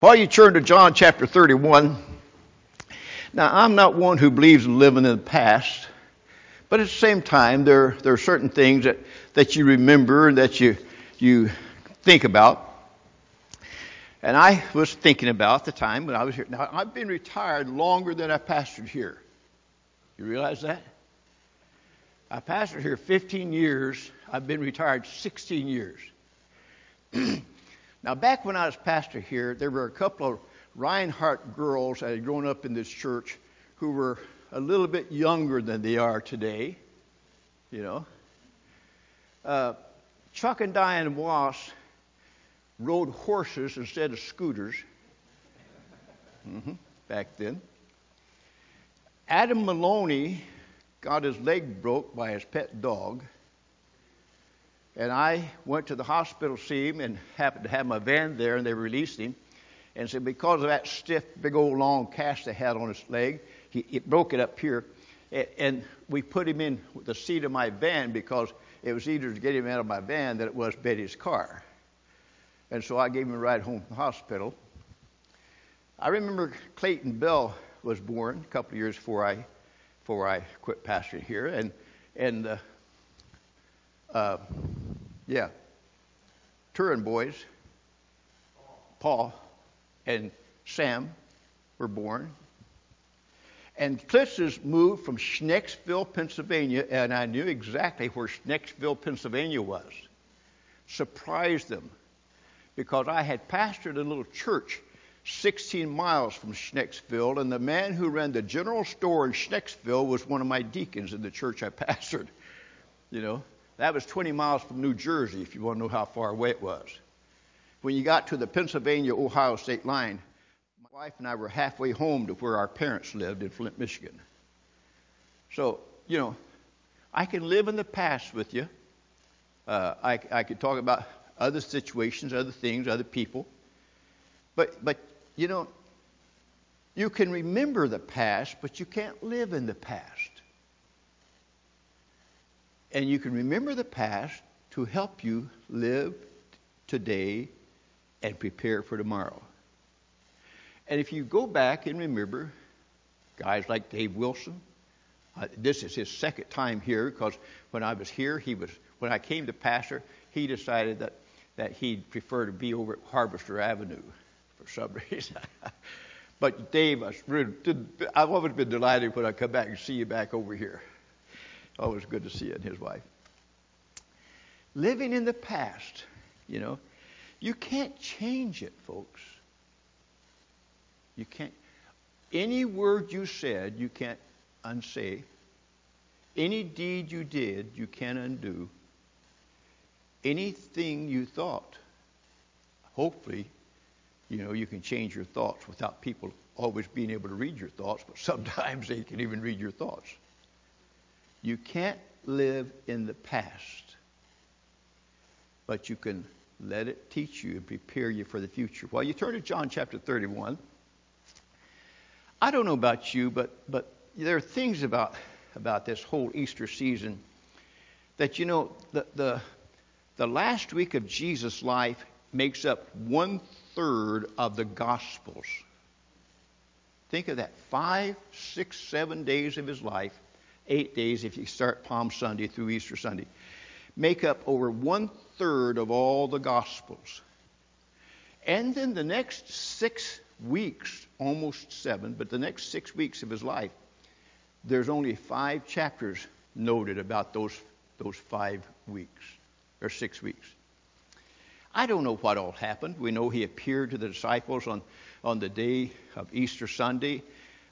While you turn to John chapter 31, now I'm not one who believes in living in the past, but at the same time, there, there are certain things that, that you remember and that you, you think about. And I was thinking about the time when I was here. Now, I've been retired longer than I pastored here. You realize that? I pastored here 15 years. I've been retired 16 years. Now, back when I was pastor here, there were a couple of Reinhardt girls that had grown up in this church who were a little bit younger than they are today, you know. Uh, Chuck and Diane Wass rode horses instead of scooters mm-hmm, back then. Adam Maloney got his leg broke by his pet dog. And I went to the hospital to see him and happened to have my van there, and they released him. And said because of that stiff, big old long cast they had on his leg, he, it broke it up here. And we put him in the seat of my van because it was easier to get him out of my van than it was Betty's car. And so I gave him a ride home from the hospital. I remember Clayton Bell was born a couple of years before I, before I quit pastoring here. And, and uh, uh, yeah, Turin boys, Paul and Sam were born. And Klitzes moved from Schnecksville, Pennsylvania, and I knew exactly where Schnecksville, Pennsylvania was. Surprised them because I had pastored a little church 16 miles from Schnecksville, and the man who ran the general store in Schnecksville was one of my deacons in the church I pastored. You know, that was 20 miles from New Jersey, if you want to know how far away it was. When you got to the Pennsylvania Ohio state line, my wife and I were halfway home to where our parents lived in Flint, Michigan. So, you know, I can live in the past with you. Uh, I, I could talk about other situations, other things, other people. But, but, you know, you can remember the past, but you can't live in the past. And you can remember the past to help you live today and prepare for tomorrow. And if you go back and remember guys like Dave Wilson, uh, this is his second time here because when I was here, he was when I came to pastor, he decided that that he'd prefer to be over at Harvester Avenue for some reason. but Dave, I've always been delighted when I come back and see you back over here. Oh, always good to see and his wife. Living in the past, you know, you can't change it, folks. You can't. Any word you said, you can't unsay. Any deed you did, you can't undo. Anything you thought, hopefully, you know, you can change your thoughts without people always being able to read your thoughts, but sometimes they can even read your thoughts. You can't live in the past, but you can let it teach you and prepare you for the future. While you turn to John chapter 31, I don't know about you, but, but there are things about, about this whole Easter season that, you know, the, the, the last week of Jesus' life makes up one third of the Gospels. Think of that five, six, seven days of his life eight days if you start Palm Sunday through Easter Sunday, make up over one third of all the Gospels. And then the next six weeks, almost seven, but the next six weeks of his life, there's only five chapters noted about those, those five weeks, or six weeks. I don't know what all happened. We know he appeared to the disciples on, on the day of Easter Sunday.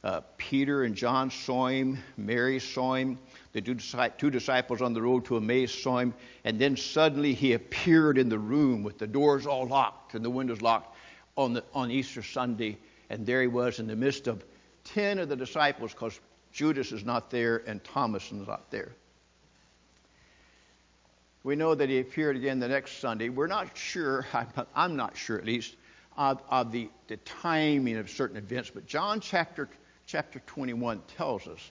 Uh, Peter and John saw him, Mary saw him, the two disciples on the road to Emmaus saw him, and then suddenly he appeared in the room with the doors all locked and the windows locked on, the, on Easter Sunday, and there he was in the midst of ten of the disciples because Judas is not there and Thomas is not there. We know that he appeared again the next Sunday. We're not sure, I'm not sure at least, of, of the, the timing of certain events, but John chapter chapter 21 tells us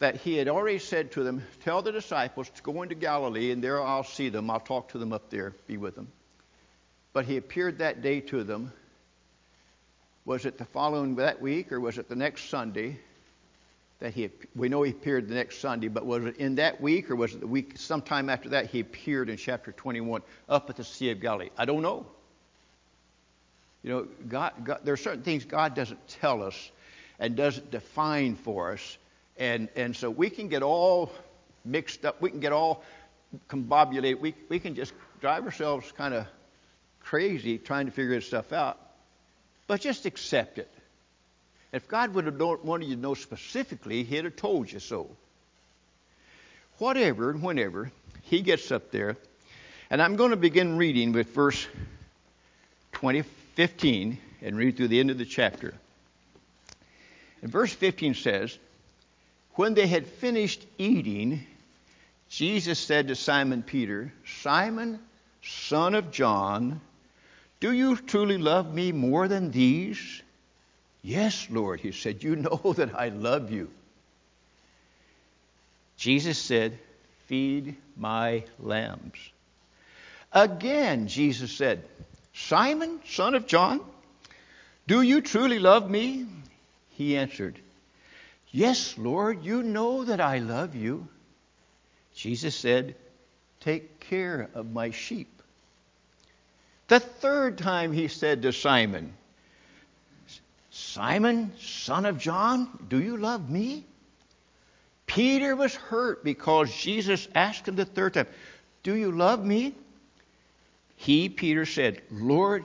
that he had already said to them, Tell the disciples to go into Galilee, and there I'll see them. I'll talk to them up there, be with them. But he appeared that day to them Was it the following that week or was it the next Sunday that he we know he appeared the next Sunday, but was it in that week or was it the week sometime after that he appeared in chapter 21 up at the Sea of Galilee? I don't know. You know, God, God, there are certain things God doesn't tell us and doesn't define for us, and and so we can get all mixed up. We can get all combobulated. We we can just drive ourselves kind of crazy trying to figure this stuff out. But just accept it. If God would have wanted you to know specifically, He'd have told you so. Whatever and whenever He gets up there, and I'm going to begin reading with verse 20, 15 and read through the end of the chapter. And verse 15 says, When they had finished eating, Jesus said to Simon Peter, Simon, son of John, do you truly love me more than these? Yes, Lord, he said, You know that I love you. Jesus said, Feed my lambs. Again, Jesus said, Simon, son of John, do you truly love me? He answered, Yes, Lord, you know that I love you. Jesus said, Take care of my sheep. The third time he said to Simon, Simon, son of John, do you love me? Peter was hurt because Jesus asked him the third time, Do you love me? He, Peter, said, Lord,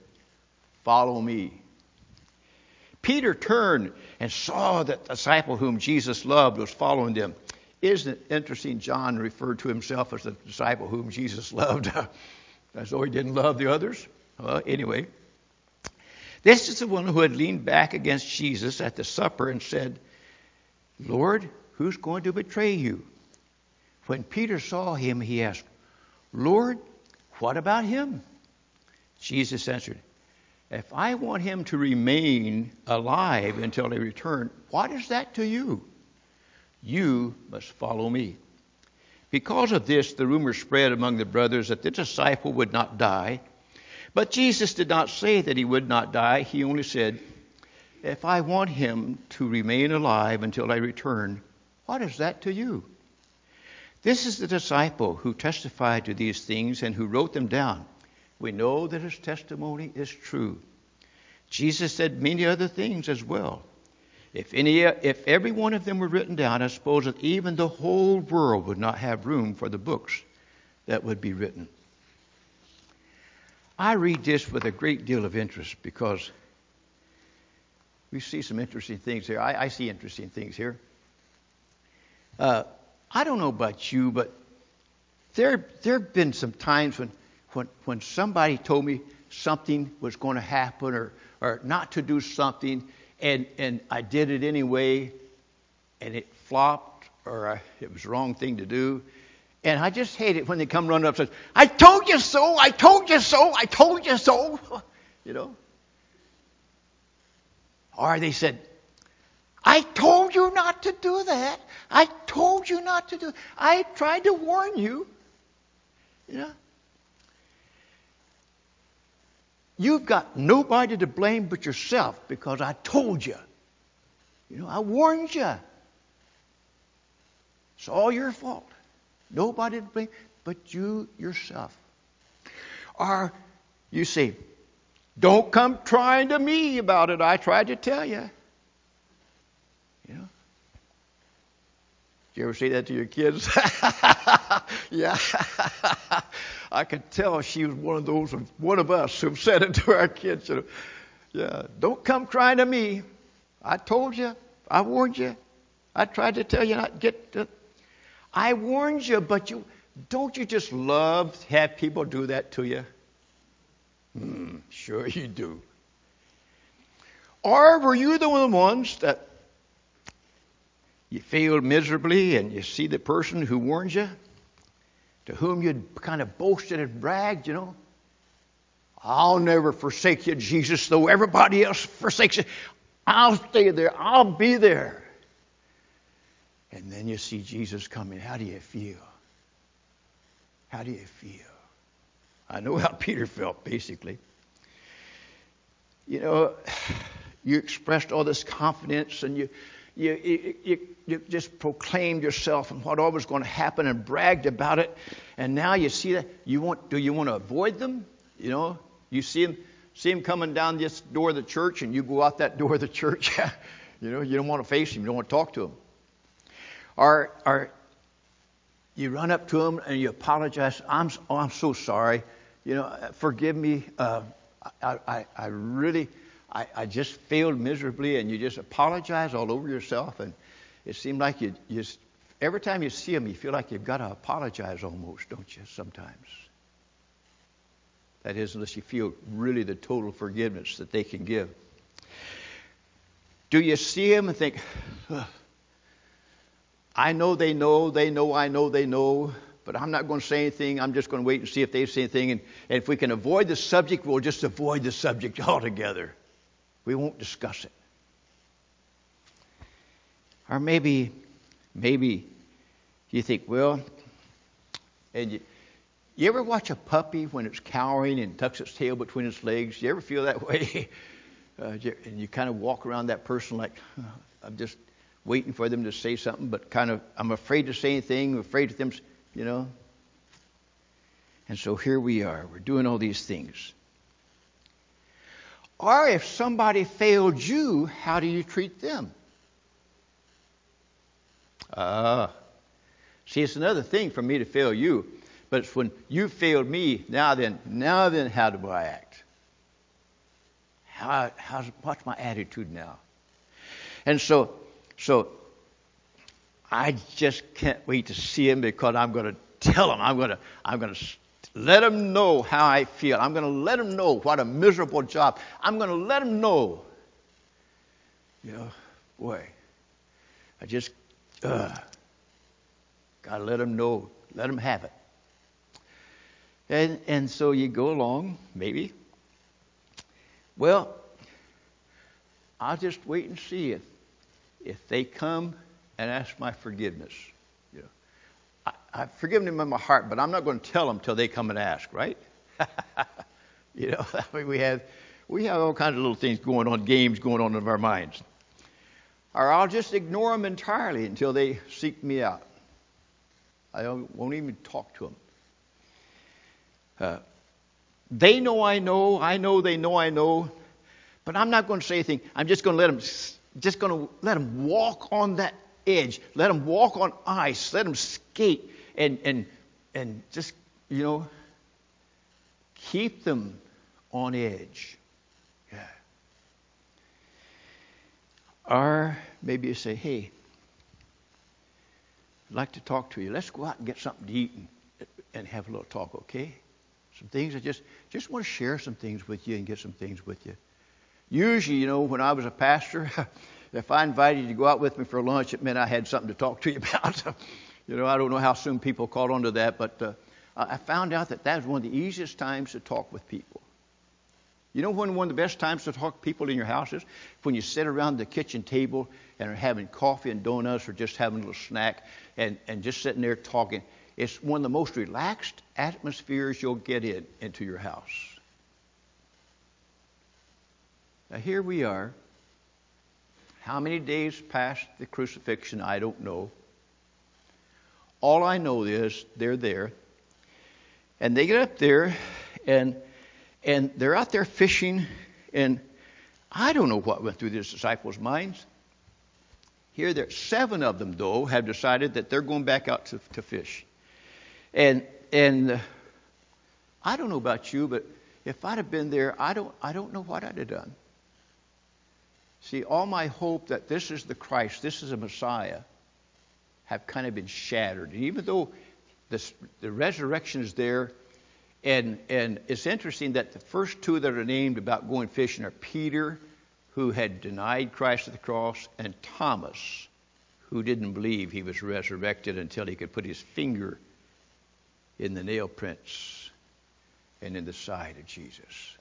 Follow me. Peter turned and saw that the disciple whom Jesus loved was following them. Isn't it interesting? John referred to himself as the disciple whom Jesus loved, as though he didn't love the others. Well, anyway, this is the one who had leaned back against Jesus at the supper and said, Lord, who's going to betray you? When Peter saw him, he asked, Lord, what about him? Jesus answered, If I want him to remain alive until I return, what is that to you? You must follow me. Because of this, the rumor spread among the brothers that the disciple would not die. But Jesus did not say that he would not die. He only said, If I want him to remain alive until I return, what is that to you? This is the disciple who testified to these things and who wrote them down. We know that his testimony is true. Jesus said many other things as well. If, any, if every one of them were written down, I suppose that even the whole world would not have room for the books that would be written. I read this with a great deal of interest because we see some interesting things here. I, I see interesting things here. Uh, I don't know about you, but there there have been some times when, when when somebody told me something was going to happen or or not to do something, and and I did it anyway, and it flopped or I, it was the wrong thing to do, and I just hate it when they come running up and say, I told you so, I told you so, I told you so. You know? Or they said, I told you not to do that. I told you not to do I tried to warn you. You know? You've got nobody to blame but yourself because I told you. You know, I warned you. It's all your fault. Nobody to blame but you yourself. Or you see, don't come trying to me about it. I tried to tell you. You know? Do you ever say that to your kids? yeah. I could tell she was one of those, one of us who said it to our kids. You know? Yeah. Don't come crying to me. I told you. I warned you. I tried to tell you not to get to, I warned you, but you don't you just love to have people do that to you? Mm, sure you do. Or were you the ones that you failed miserably and you see the person who warned you, to whom you'd kind of boasted and bragged, you know? I'll never forsake you, Jesus, though everybody else forsakes you. I'll stay there. I'll be there. And then you see Jesus coming. How do you feel? How do you feel? I know how Peter felt, basically. You know, you expressed all this confidence and you, you, you, you, just proclaimed yourself and what all was going to happen and bragged about it. And now you see that. You want, do you want to avoid them? You know, you see them, see them coming down this door of the church and you go out that door of the church. you know, you don't want to face them. You don't want to talk to them. Or, or you run up to them and you apologize. I'm, oh, I'm so sorry. You know, forgive me. Uh, I, I, I really, I, I just failed miserably, and you just apologize all over yourself. And it seemed like you, just, every time you see them, you feel like you've got to apologize almost, don't you, sometimes? That is, unless you feel really the total forgiveness that they can give. Do you see them and think, I know they know, they know I know they know, but I'm not going to say anything. I'm just going to wait and see if they say anything. And, and if we can avoid the subject, we'll just avoid the subject altogether. We won't discuss it. Or maybe, maybe you think, well, and you, you ever watch a puppy when it's cowering and tucks its tail between its legs? You ever feel that way? uh, and you kind of walk around that person like, oh, I'm just waiting for them to say something, but kind of, I'm afraid to say anything, afraid of them, you know. And so here we are. We're doing all these things. Or if somebody failed you, how do you treat them? Ah. Uh, see, it's another thing for me to fail you, but it's when you failed me, now then, now then, how do I act? How, how's, what's my attitude now? And so, so I just can't wait to see him because I'm going to tell him. I'm going to, I'm going to let them know how I feel. I'm going to let them know what a miserable job. I'm going to let them know. You know, boy, I just, uh, got to let them know, let them have it. And, and so you go along, maybe. Well, I'll just wait and see if, if they come and ask my forgiveness. I've forgiven them in my heart, but I'm not going to tell them till they come and ask, right? you know, I mean, we have we have all kinds of little things going on, games going on in our minds. Or I'll just ignore them entirely until they seek me out. I won't even talk to them. Uh, they know I know, I know they know I know, but I'm not going to say anything. I'm just going to let them, just going to let them walk on that edge. Let them walk on ice. Let them skate and, and, and just, you know, keep them on edge. Yeah. Or maybe you say, hey, I'd like to talk to you. Let's go out and get something to eat and, and have a little talk, okay? Some things I just just want to share some things with you and get some things with you. Usually, you know, when I was a pastor, if I invited you to go out with me for lunch, it meant I had something to talk to you about. You know, I don't know how soon people caught on to that, but uh, I found out that that was one of the easiest times to talk with people. You know when one of the best times to talk to people in your house is? When you sit around the kitchen table and are having coffee and donuts or just having a little snack and, and just sitting there talking. It's one of the most relaxed atmospheres you'll get in into your house. Now here we are how many days past the crucifixion, I don't know. All I know is they're there. And they get up there and and they're out there fishing and I don't know what went through these disciples' minds. Here there seven of them though have decided that they're going back out to, to fish. And and uh, I don't know about you, but if I'd have been there, I don't I don't know what I'd have done. See, all my hope that this is the Christ, this is a Messiah, have kind of been shattered. And even though this, the resurrection is there, and, and it's interesting that the first two that are named about going fishing are Peter, who had denied Christ at the cross, and Thomas, who didn't believe he was resurrected until he could put his finger in the nail prints and in the side of Jesus.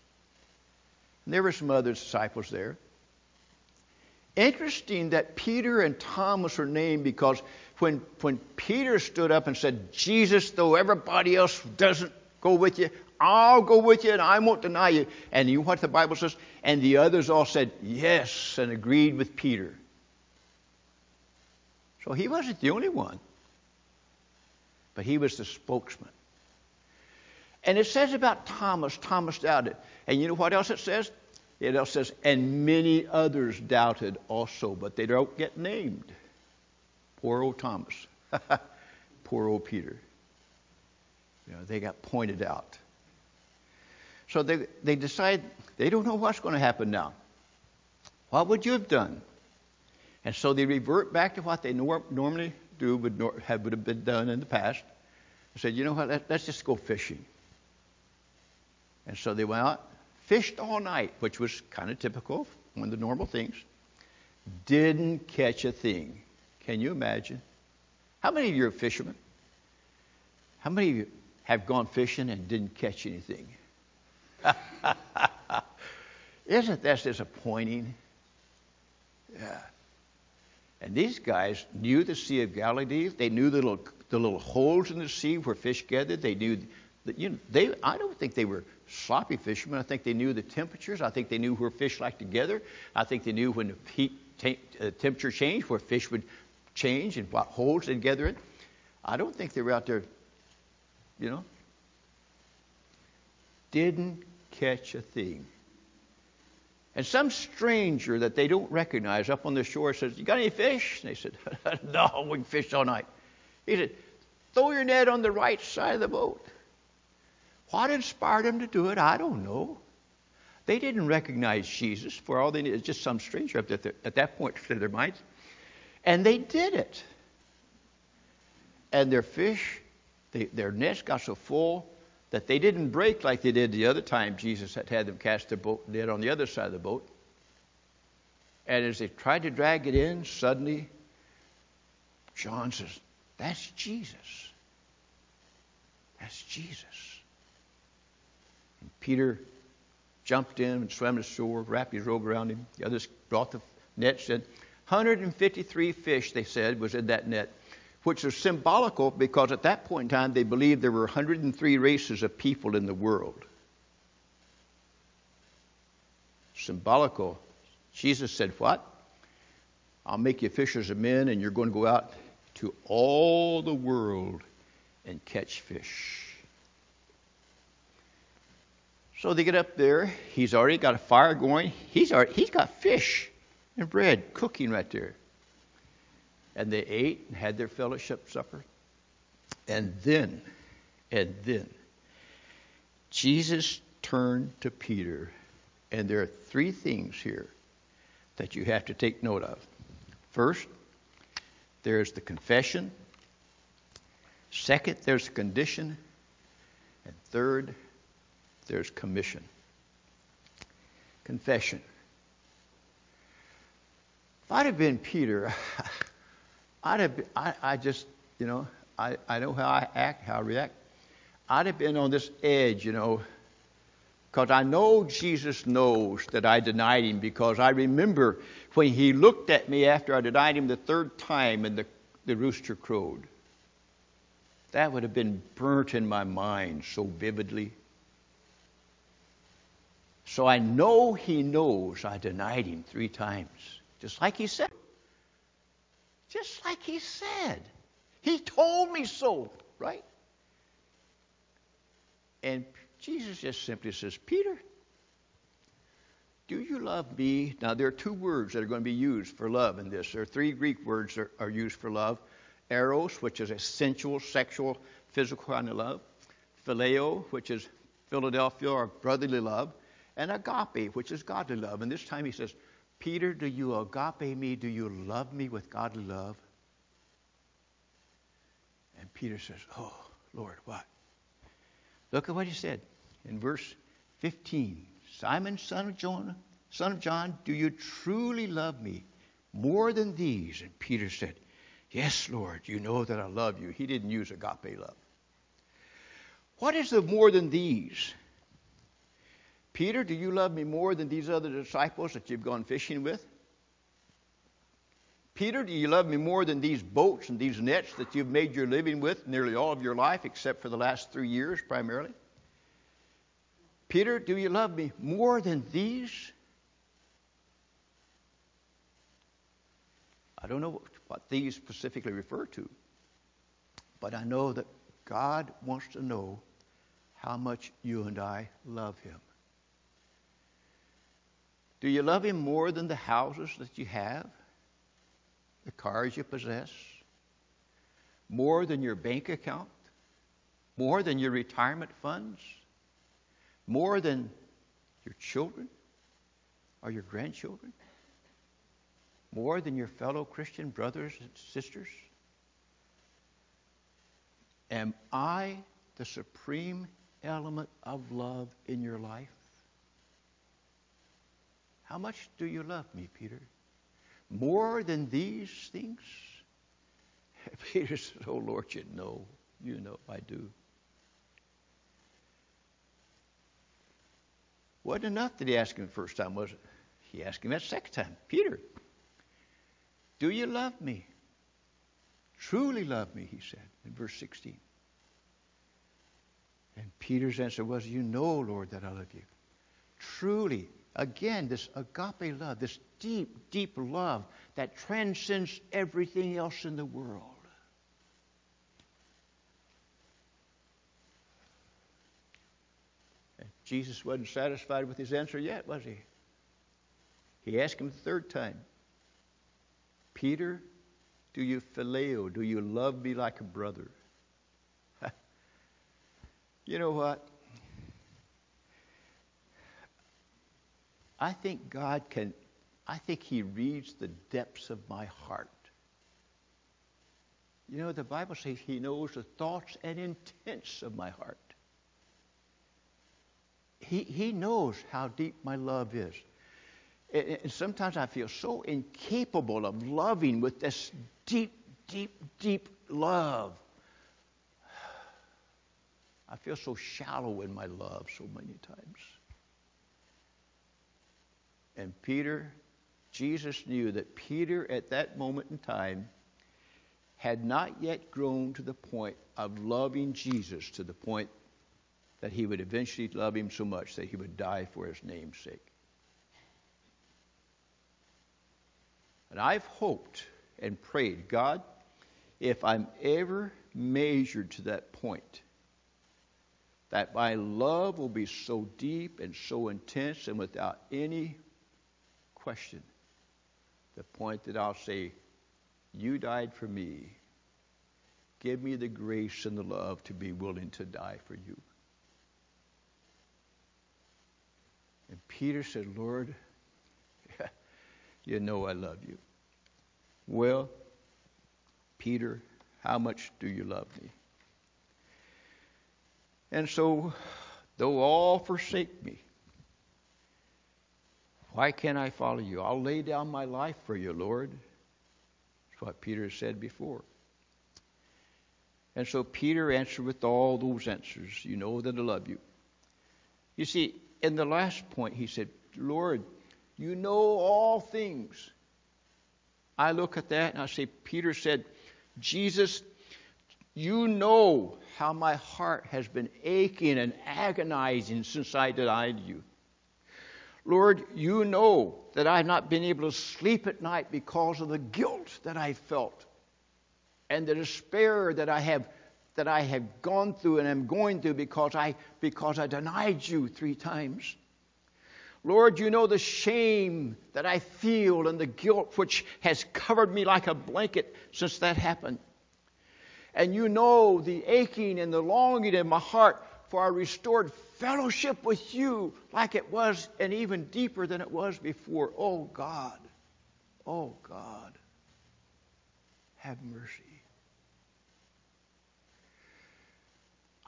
And there were some other disciples there. Interesting that Peter and Thomas are named because when, when Peter stood up and said, Jesus, though everybody else doesn't go with you, I'll go with you and I won't deny you. And you know what the Bible says? And the others all said yes and agreed with Peter. So he wasn't the only one, but he was the spokesman. And it says about Thomas, Thomas doubted. And you know what else it says? It also says, and many others doubted also, but they don't get named. Poor old Thomas. Poor old Peter. You know, they got pointed out. So they, they decide they don't know what's going to happen now. What would you have done? And so they revert back to what they nor- normally do, would, nor- have, would have been done in the past. They said, you know what, Let, let's just go fishing. And so they went out, fished all night, which was kind of typical, one of the normal things. Didn't catch a thing. Can you imagine? How many of you are fishermen? How many of you have gone fishing and didn't catch anything? Isn't that disappointing? Yeah. And these guys knew the Sea of Galilee. They knew the little, the little holes in the sea where fish gathered. They knew that, you know, they, I don't think they were sloppy fishermen. I think they knew the temperatures. I think they knew where fish like to gather. I think they knew when the heat t- uh, temperature changed, where fish would change and what holds they'd gather in. I don't think they were out there, you know. Didn't catch a thing. And some stranger that they don't recognize up on the shore says, You got any fish? And they said, No, we can fish all night. He said, Throw your net on the right side of the boat. What inspired them to do it, I don't know. They didn't recognize Jesus. For all they knew, it's just some stranger up there at that point to their minds. And they did it. And their fish, they, their nets got so full that they didn't break like they did the other time Jesus had had them cast their boat net on the other side of the boat. And as they tried to drag it in, suddenly John says, That's Jesus. That's Jesus. And Peter jumped in and swam to shore, wrapped his robe around him. The others brought the net, said, 153 fish, they said, was in that net, which is symbolical because at that point in time they believed there were 103 races of people in the world. Symbolical. Jesus said, What? I'll make you fishers of men, and you're going to go out to all the world and catch fish. So they get up there. He's already got a fire going. He's already, he's got fish and bread cooking right there. And they ate and had their fellowship supper. And then, and then, Jesus turned to Peter. And there are three things here that you have to take note of. First, there's the confession. Second, there's the condition. And third, there's commission. Confession. If I'd have been Peter, I'd have been, I, I just, you know, I, I know how I act, how I react. I'd have been on this edge, you know, because I know Jesus knows that I denied him because I remember when he looked at me after I denied him the third time and the, the rooster crowed. That would have been burnt in my mind so vividly. So I know he knows I denied him three times, just like he said. Just like he said. He told me so, right? And Jesus just simply says, Peter, do you love me? Now, there are two words that are going to be used for love in this. There are three Greek words that are used for love eros, which is a sensual, sexual, physical kind of love, phileo, which is Philadelphia or brotherly love, and agape, which is godly love. And this time he says, Peter, do you agape me? Do you love me with godly love? And Peter says, Oh, Lord, what? Look at what he said in verse 15 Simon, son of Jonah, Son of John, do you truly love me more than these? And Peter said, Yes, Lord, you know that I love you. He didn't use agape love. What is the more than these? Peter, do you love me more than these other disciples that you've gone fishing with? Peter, do you love me more than these boats and these nets that you've made your living with nearly all of your life, except for the last three years primarily? Peter, do you love me more than these? I don't know what these specifically refer to, but I know that God wants to know how much you and I love Him. Do you love Him more than the houses that you have, the cars you possess, more than your bank account, more than your retirement funds, more than your children or your grandchildren? more than your fellow Christian brothers and sisters? Am I the supreme element of love in your life? How much do you love me, Peter? More than these things? Peter said, Oh Lord, you know. You know I do. Wasn't enough that he asked him the first time, was it? He asked him that second time. Peter, do you love me? Truly love me, he said in verse 16. And Peter's answer was, You know, Lord, that I love you. Truly, again, this agape love, this deep, deep love that transcends everything else in the world. And Jesus wasn't satisfied with his answer yet, was he? He asked him the third time, Peter, do you phileo? Do you love me like a brother? you know what? I think God can, I think He reads the depths of my heart. You know, the Bible says He knows the thoughts and intents of my heart. He, he knows how deep my love is. And sometimes I feel so incapable of loving with this deep, deep, deep love. I feel so shallow in my love so many times. And Peter, Jesus knew that Peter at that moment in time had not yet grown to the point of loving Jesus to the point that he would eventually love him so much that he would die for his name's sake. And I've hoped and prayed, God, if I'm ever measured to that point, that my love will be so deep and so intense and without any question, the point that I'll say, You died for me. Give me the grace and the love to be willing to die for you. And Peter said, Lord, you know I love you. Well, Peter, how much do you love me? And so, though all forsake me, why can't I follow you? I'll lay down my life for you, Lord. That's what Peter said before. And so Peter answered with all those answers. You know that I love you. You see, in the last point, he said, Lord, you know all things. I look at that and I say, Peter said, Jesus, you know how my heart has been aching and agonizing since I denied you. Lord, you know that I've not been able to sleep at night because of the guilt that I felt and the despair that I have that I have gone through and am going through because I because I denied you three times. Lord, you know the shame that I feel and the guilt which has covered me like a blanket since that happened. And you know the aching and the longing in my heart for a restored fellowship with you like it was and even deeper than it was before. Oh God, oh God, have mercy.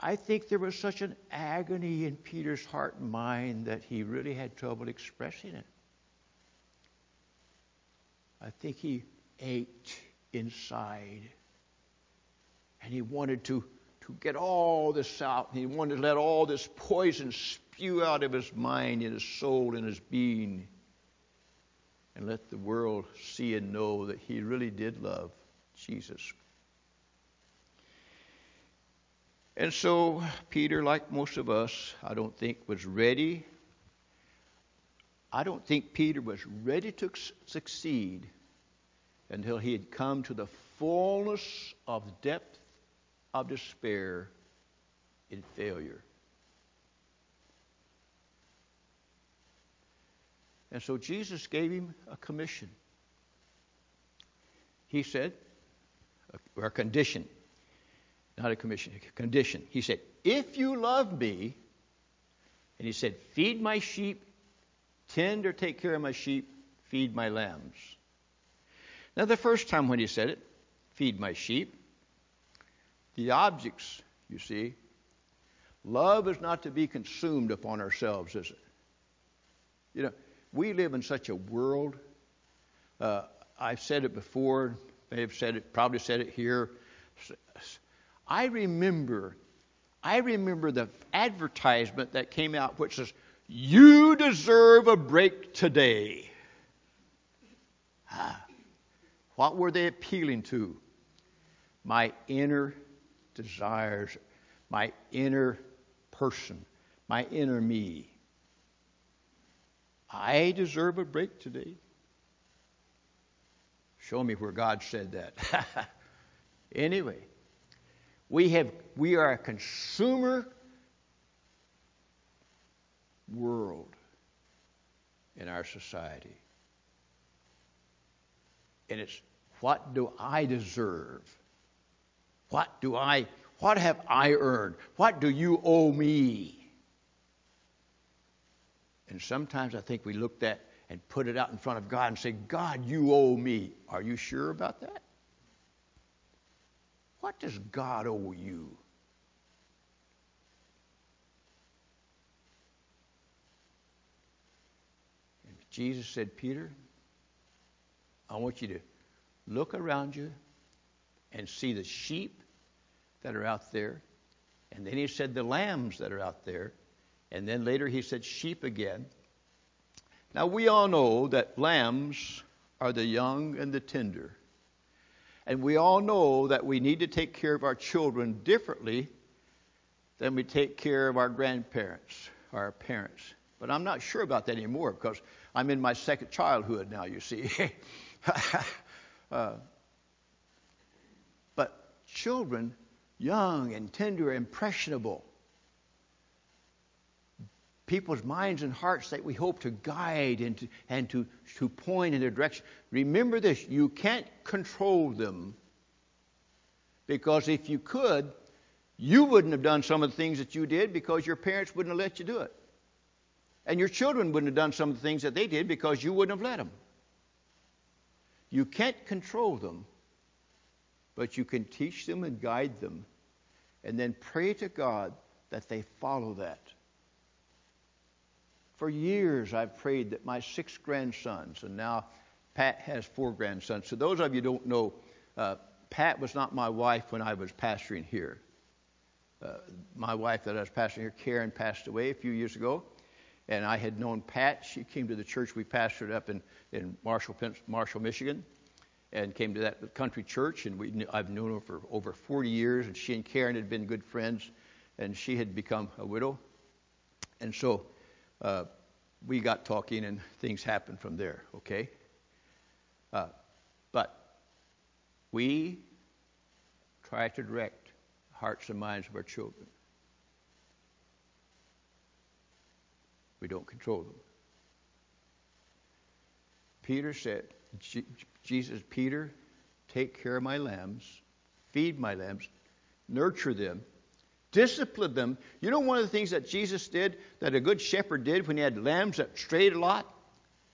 I think there was such an agony in Peter's heart and mind that he really had trouble expressing it. I think he ached inside. And he wanted to, to get all this out. He wanted to let all this poison spew out of his mind and his soul and his being. And let the world see and know that he really did love Jesus. And so, Peter, like most of us, I don't think was ready. I don't think Peter was ready to succeed until he had come to the fullness of depth of despair and failure. And so Jesus gave him a commission. He said, or a condition, not a commission, a condition. He said, If you love me, and he said, Feed my sheep, tend or take care of my sheep, feed my lambs. Now, the first time when he said it, feed my sheep, the objects, you see, love is not to be consumed upon ourselves, is it? You know, we live in such a world. Uh, I've said it before, may have said it, probably said it here. I remember, I remember the advertisement that came out which says, "You deserve a break today." Ah, what were they appealing to? My inner desires, my inner person, my inner me. I deserve a break today. Show me where God said that. anyway, we have we are a consumer world in our society. And it's what do I deserve? What do I what have I earned? What do you owe me? And sometimes I think we look at and put it out in front of God and say, God, you owe me. Are you sure about that? What does God owe you? Jesus said, Peter, I want you to look around you and see the sheep that are out there. And then he said, the lambs that are out there. And then later he said sheep again. Now we all know that lambs are the young and the tender. And we all know that we need to take care of our children differently than we take care of our grandparents, our parents. But I'm not sure about that anymore because I'm in my second childhood now, you see. uh, but children, young and tender, impressionable, people's minds and hearts that we hope to guide and to, and to, to point in their direction. Remember this you can't control them because if you could, you wouldn't have done some of the things that you did because your parents wouldn't have let you do it. And your children wouldn't have done some of the things that they did because you wouldn't have let them. You can't control them, but you can teach them and guide them, and then pray to God that they follow that. For years, I've prayed that my six grandsons, and now Pat has four grandsons. So, those of you don't know, uh, Pat was not my wife when I was pastoring here. Uh, my wife that I was pastoring here, Karen, passed away a few years ago. And I had known Pat. She came to the church we pastored up in, in Marshall, Marshall, Michigan, and came to that country church. And we, I've known her for over 40 years. And she and Karen had been good friends. And she had become a widow. And so uh, we got talking and things happened from there, okay? Uh, but we try to direct hearts and minds of our children. We don't control them. Peter said, Jesus, Peter, take care of my lambs, feed my lambs, nurture them, discipline them. You know, one of the things that Jesus did, that a good shepherd did when he had lambs that strayed a lot?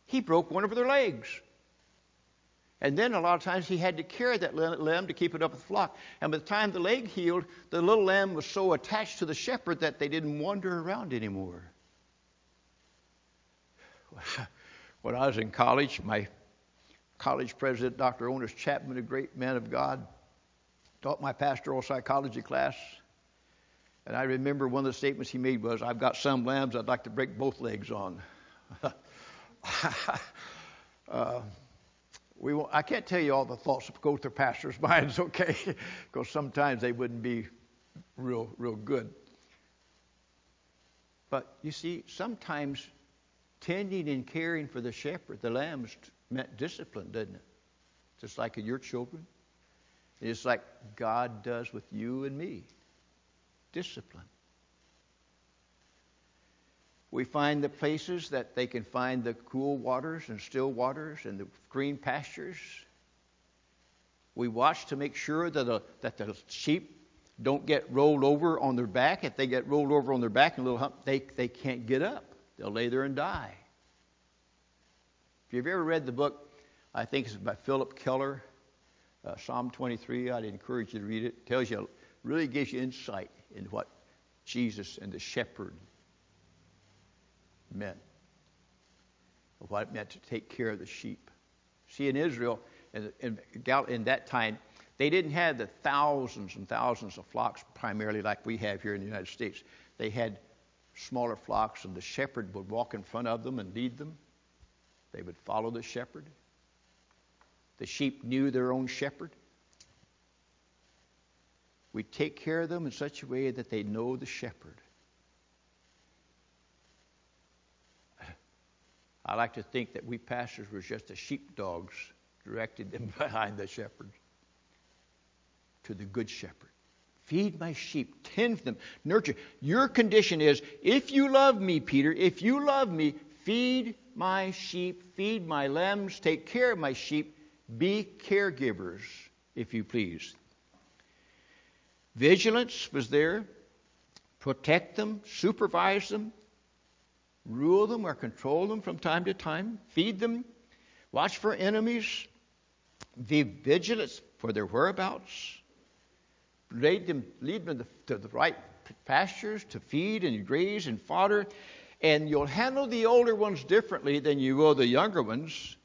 He broke one of their legs. And then a lot of times he had to carry that lamb to keep it up with the flock. And by the time the leg healed, the little lamb was so attached to the shepherd that they didn't wander around anymore. When I was in college, my college president, Dr. Onus Chapman, a great man of God, taught my pastoral psychology class. And I remember one of the statements he made was, I've got some lambs I'd like to break both legs on. uh, we won't, I can't tell you all the thoughts that go through pastors' minds, okay? because sometimes they wouldn't be real, real good. But you see, sometimes tending and caring for the shepherd, the lambs, meant discipline, didn't it? Just like in your children. It's like God does with you and me discipline. We find the places that they can find the cool waters and still waters and the green pastures. We watch to make sure that, the, that the sheep don't get rolled over on their back. If they get rolled over on their back and a little hump, they, they can't get up. They'll lay there and die. If you've ever read the book, I think it's by Phillip Keller, uh, Psalm 23, I'd encourage you to read it. It tells you, really gives you insight into what Jesus and the shepherd meant, what it meant to take care of the sheep. See, in Israel, in, in, in that time, they didn't have the thousands and thousands of flocks primarily like we have here in the United States. They had smaller flocks, and the shepherd would walk in front of them and lead them. They would follow the shepherd. The sheep knew their own shepherd. We take care of them in such a way that they know the shepherd. I like to think that we pastors were just the sheepdogs directed them behind the shepherd to the good shepherd. Feed my sheep, tend them, nurture. Your condition is if you love me, Peter, if you love me, feed my sheep, feed my lambs, take care of my sheep, be caregivers, if you please. Vigilance was there. Protect them, supervise them, rule them or control them from time to time, feed them, watch for enemies, be vigilant for their whereabouts, lead them, lead them to the right pastures to feed and graze and fodder, and you'll handle the older ones differently than you will the younger ones,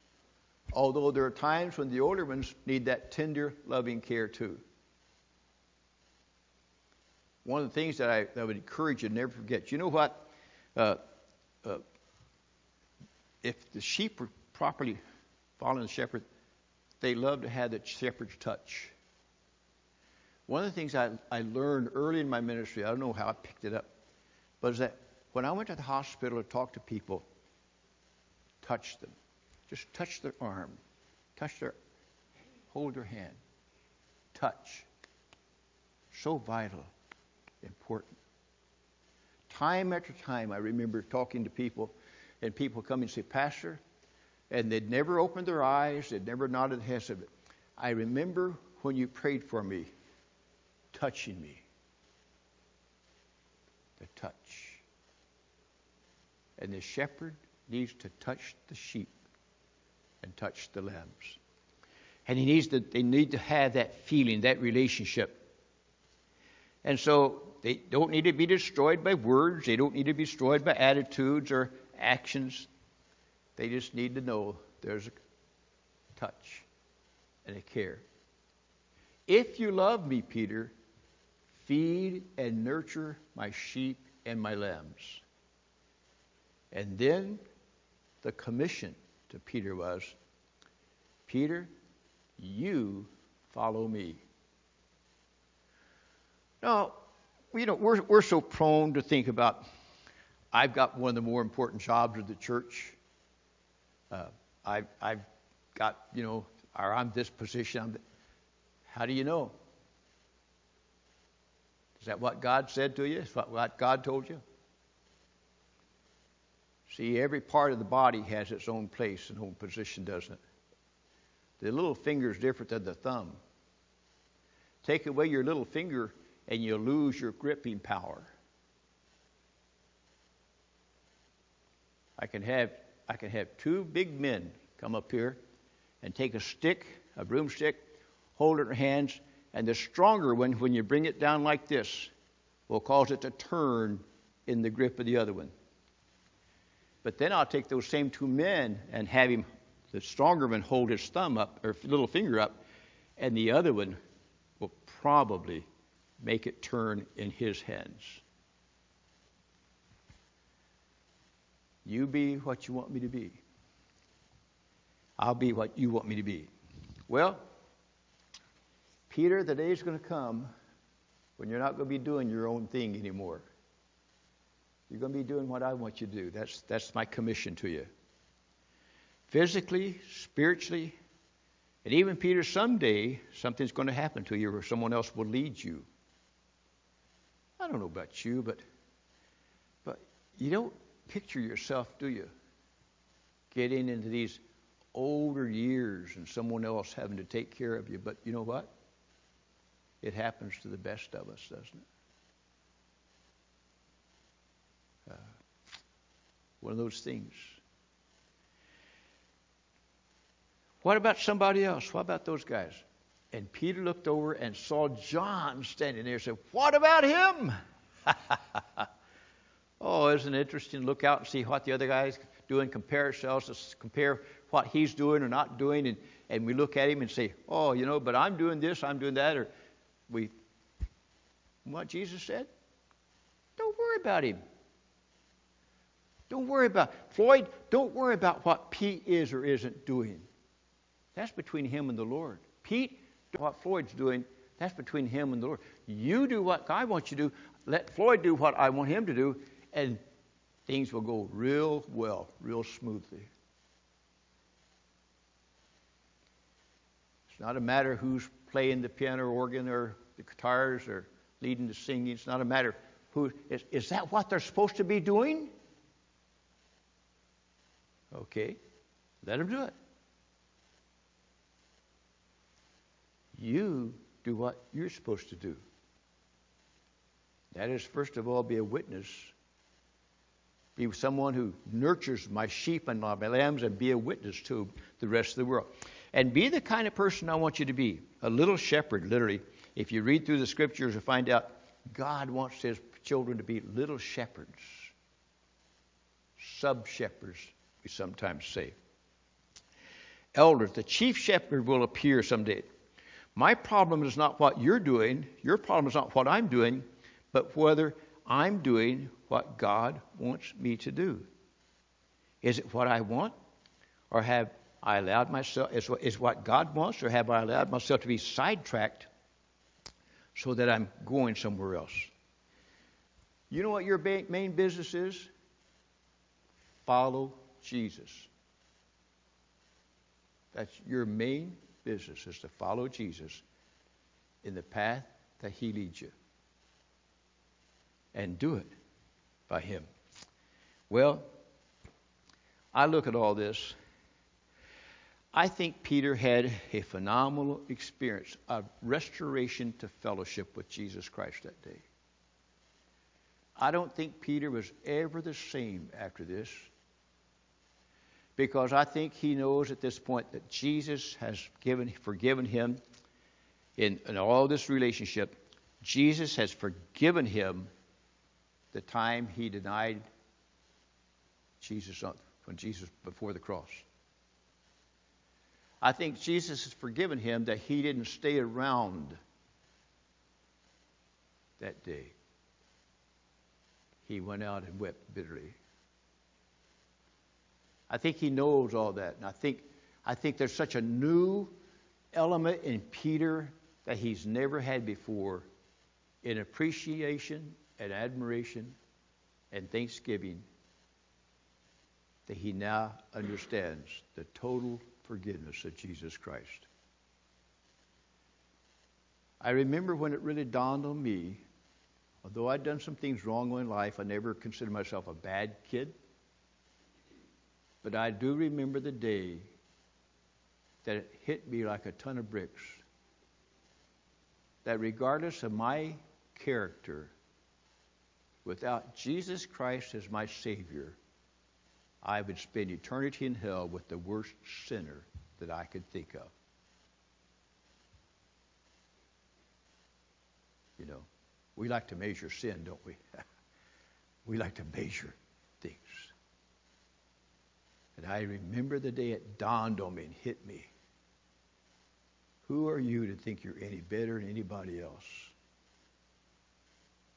although there are times when the older ones need that tender, loving care too. One of the things that I, I would encourage you to never forget, you know what? Uh, uh, if the sheep were properly following the shepherd, they love to have the shepherd's touch. One of the things I, I learned early in my ministry, I don't know how I picked it up, but is that when I went to the hospital to talk to people, touch them. Just touch their arm, touch their, hold their hand. Touch. So vital, important. Time after time, I remember talking to people, and people come and say, Pastor, and they'd never opened their eyes, they'd never nodded heads of it. I remember when you prayed for me, touching me. The touch. And the shepherd needs to touch the sheep and touch the lambs. And he needs to, they need to have that feeling, that relationship. And so they don't need to be destroyed by words, they don't need to be destroyed by attitudes or actions. They just need to know there's a touch and a care. If you love me, Peter, feed and nurture my sheep and my lambs. And then the commission to Peter was Peter, you follow me. Now, you know, we're, we're so prone to think about, I've got one of the more important jobs of the church. Uh, I've, I've got, you know, or I'm this position. I'm How do you know? Is that what God said to you? Is that what God told you? See, every part of the body has its own place and own position, doesn't it? The little finger is different than the thumb. Take away your little finger and you lose your gripping power. I can have I can have two big men come up here and take a stick, a broomstick, hold it in their hands, and the stronger one, when you bring it down like this, will cause it to turn in the grip of the other one. But then I'll take those same two men and have him the stronger one hold his thumb up or little finger up, and the other one will probably make it turn in his hands. You be what you want me to be. I'll be what you want me to be. Well, Peter, the day is going to come when you're not going to be doing your own thing anymore. You're going to be doing what I want you to do. That's, that's my commission to you. Physically, spiritually, and even, Peter, someday something's going to happen to you or someone else will lead you. I don't know about you, but, but you don't picture yourself, do you? Getting into these older years and someone else having to take care of you. But you know what? It happens to the best of us, doesn't it? One of those things. What about somebody else? What about those guys? And Peter looked over and saw John standing there and said, What about him? oh, isn't it interesting to look out and see what the other guys doing, compare ourselves, compare what he's doing or not doing, and, and we look at him and say, Oh, you know, but I'm doing this, I'm doing that, or we what Jesus said? Don't worry about him. Don't worry about Floyd, don't worry about what Pete is or isn't doing. That's between him and the Lord. Pete, what Floyd's doing, that's between him and the Lord. You do what God wants you to do. Let Floyd do what I want him to do, and things will go real well, real smoothly. It's not a matter who's playing the piano or organ or the guitars or leading the singing. It's not a matter who is, is that what they're supposed to be doing? Okay, let him do it. You do what you're supposed to do. That is, first of all, be a witness. Be someone who nurtures my sheep and my lambs and be a witness to the rest of the world. And be the kind of person I want you to be a little shepherd, literally. If you read through the scriptures, you find out God wants his children to be little shepherds, sub shepherds, we sometimes say. Elders, the chief shepherd will appear someday. My problem is not what you're doing, your problem is not what I'm doing, but whether I'm doing what God wants me to do. Is it what I want? Or have I allowed myself, is, is what God wants, or have I allowed myself to be sidetracked so that I'm going somewhere else? You know what your main business is? Follow Jesus. That's your main business is to follow Jesus in the path that he leads you. And do it by him. Well, I look at all this. I think Peter had a phenomenal experience of restoration to fellowship with Jesus Christ that day. I don't think Peter was ever the same after this because I think he knows at this point that Jesus has given, forgiven him in, in all this relationship. Jesus has forgiven him the time he denied Jesus when Jesus before the cross. I think Jesus has forgiven him that he didn't stay around that day. He went out and wept bitterly. I think he knows all that. And I think, I think there's such a new element in Peter that he's never had before in appreciation and admiration and thanksgiving that he now understands the total forgiveness of Jesus Christ. I remember when it really dawned on me, although I'd done some things wrong in life, I never considered myself a bad kid. But I do remember the day that it hit me like a ton of bricks. That regardless of my character, without Jesus Christ as my Savior, I would spend eternity in hell with the worst sinner that I could think of. You know, we like to measure sin, don't we? we like to measure things. And I remember the day it dawned on me and hit me. Who are you to think you're any better than anybody else?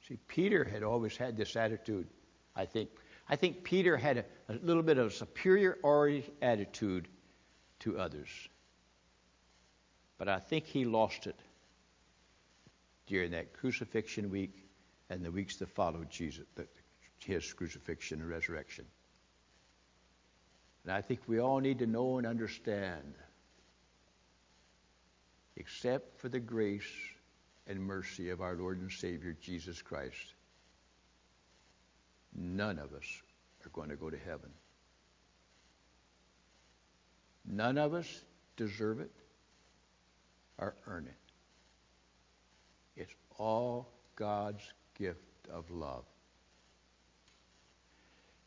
See, Peter had always had this attitude, I think. I think Peter had a, a little bit of a superiority attitude to others. But I think he lost it during that crucifixion week and the weeks that followed Jesus, his crucifixion and resurrection. And I think we all need to know and understand, except for the grace and mercy of our Lord and Savior Jesus Christ, none of us are going to go to heaven. None of us deserve it or earn it. It's all God's gift of love.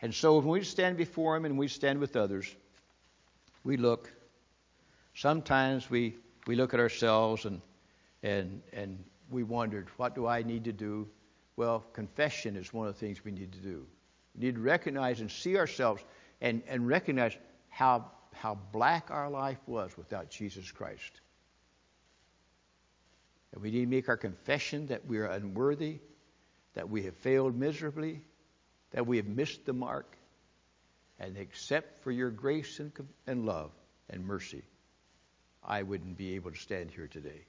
And so when we stand before Him and we stand with others, we look. Sometimes we, we look at ourselves and, and, and we wondered, what do I need to do? Well, confession is one of the things we need to do. We need to recognize and see ourselves and, and recognize how, how black our life was without Jesus Christ. And we need to make our confession that we are unworthy, that we have failed miserably, that we have missed the mark, and except for your grace and, and love and mercy, I wouldn't be able to stand here today.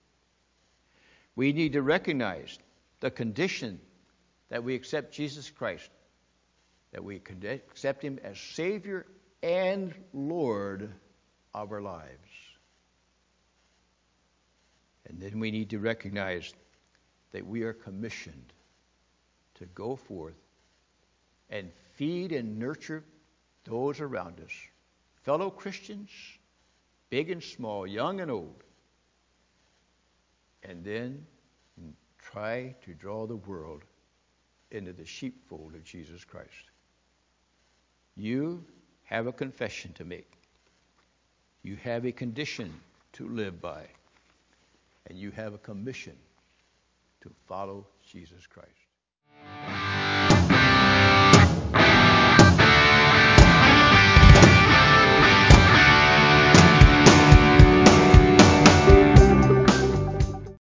We need to recognize the condition that we accept Jesus Christ, that we accept Him as Savior and Lord of our lives. And then we need to recognize that we are commissioned to go forth and feed and nurture those around us, fellow Christians, big and small, young and old, and then try to draw the world into the sheepfold of Jesus Christ. You have a confession to make. You have a condition to live by. And you have a commission to follow Jesus Christ.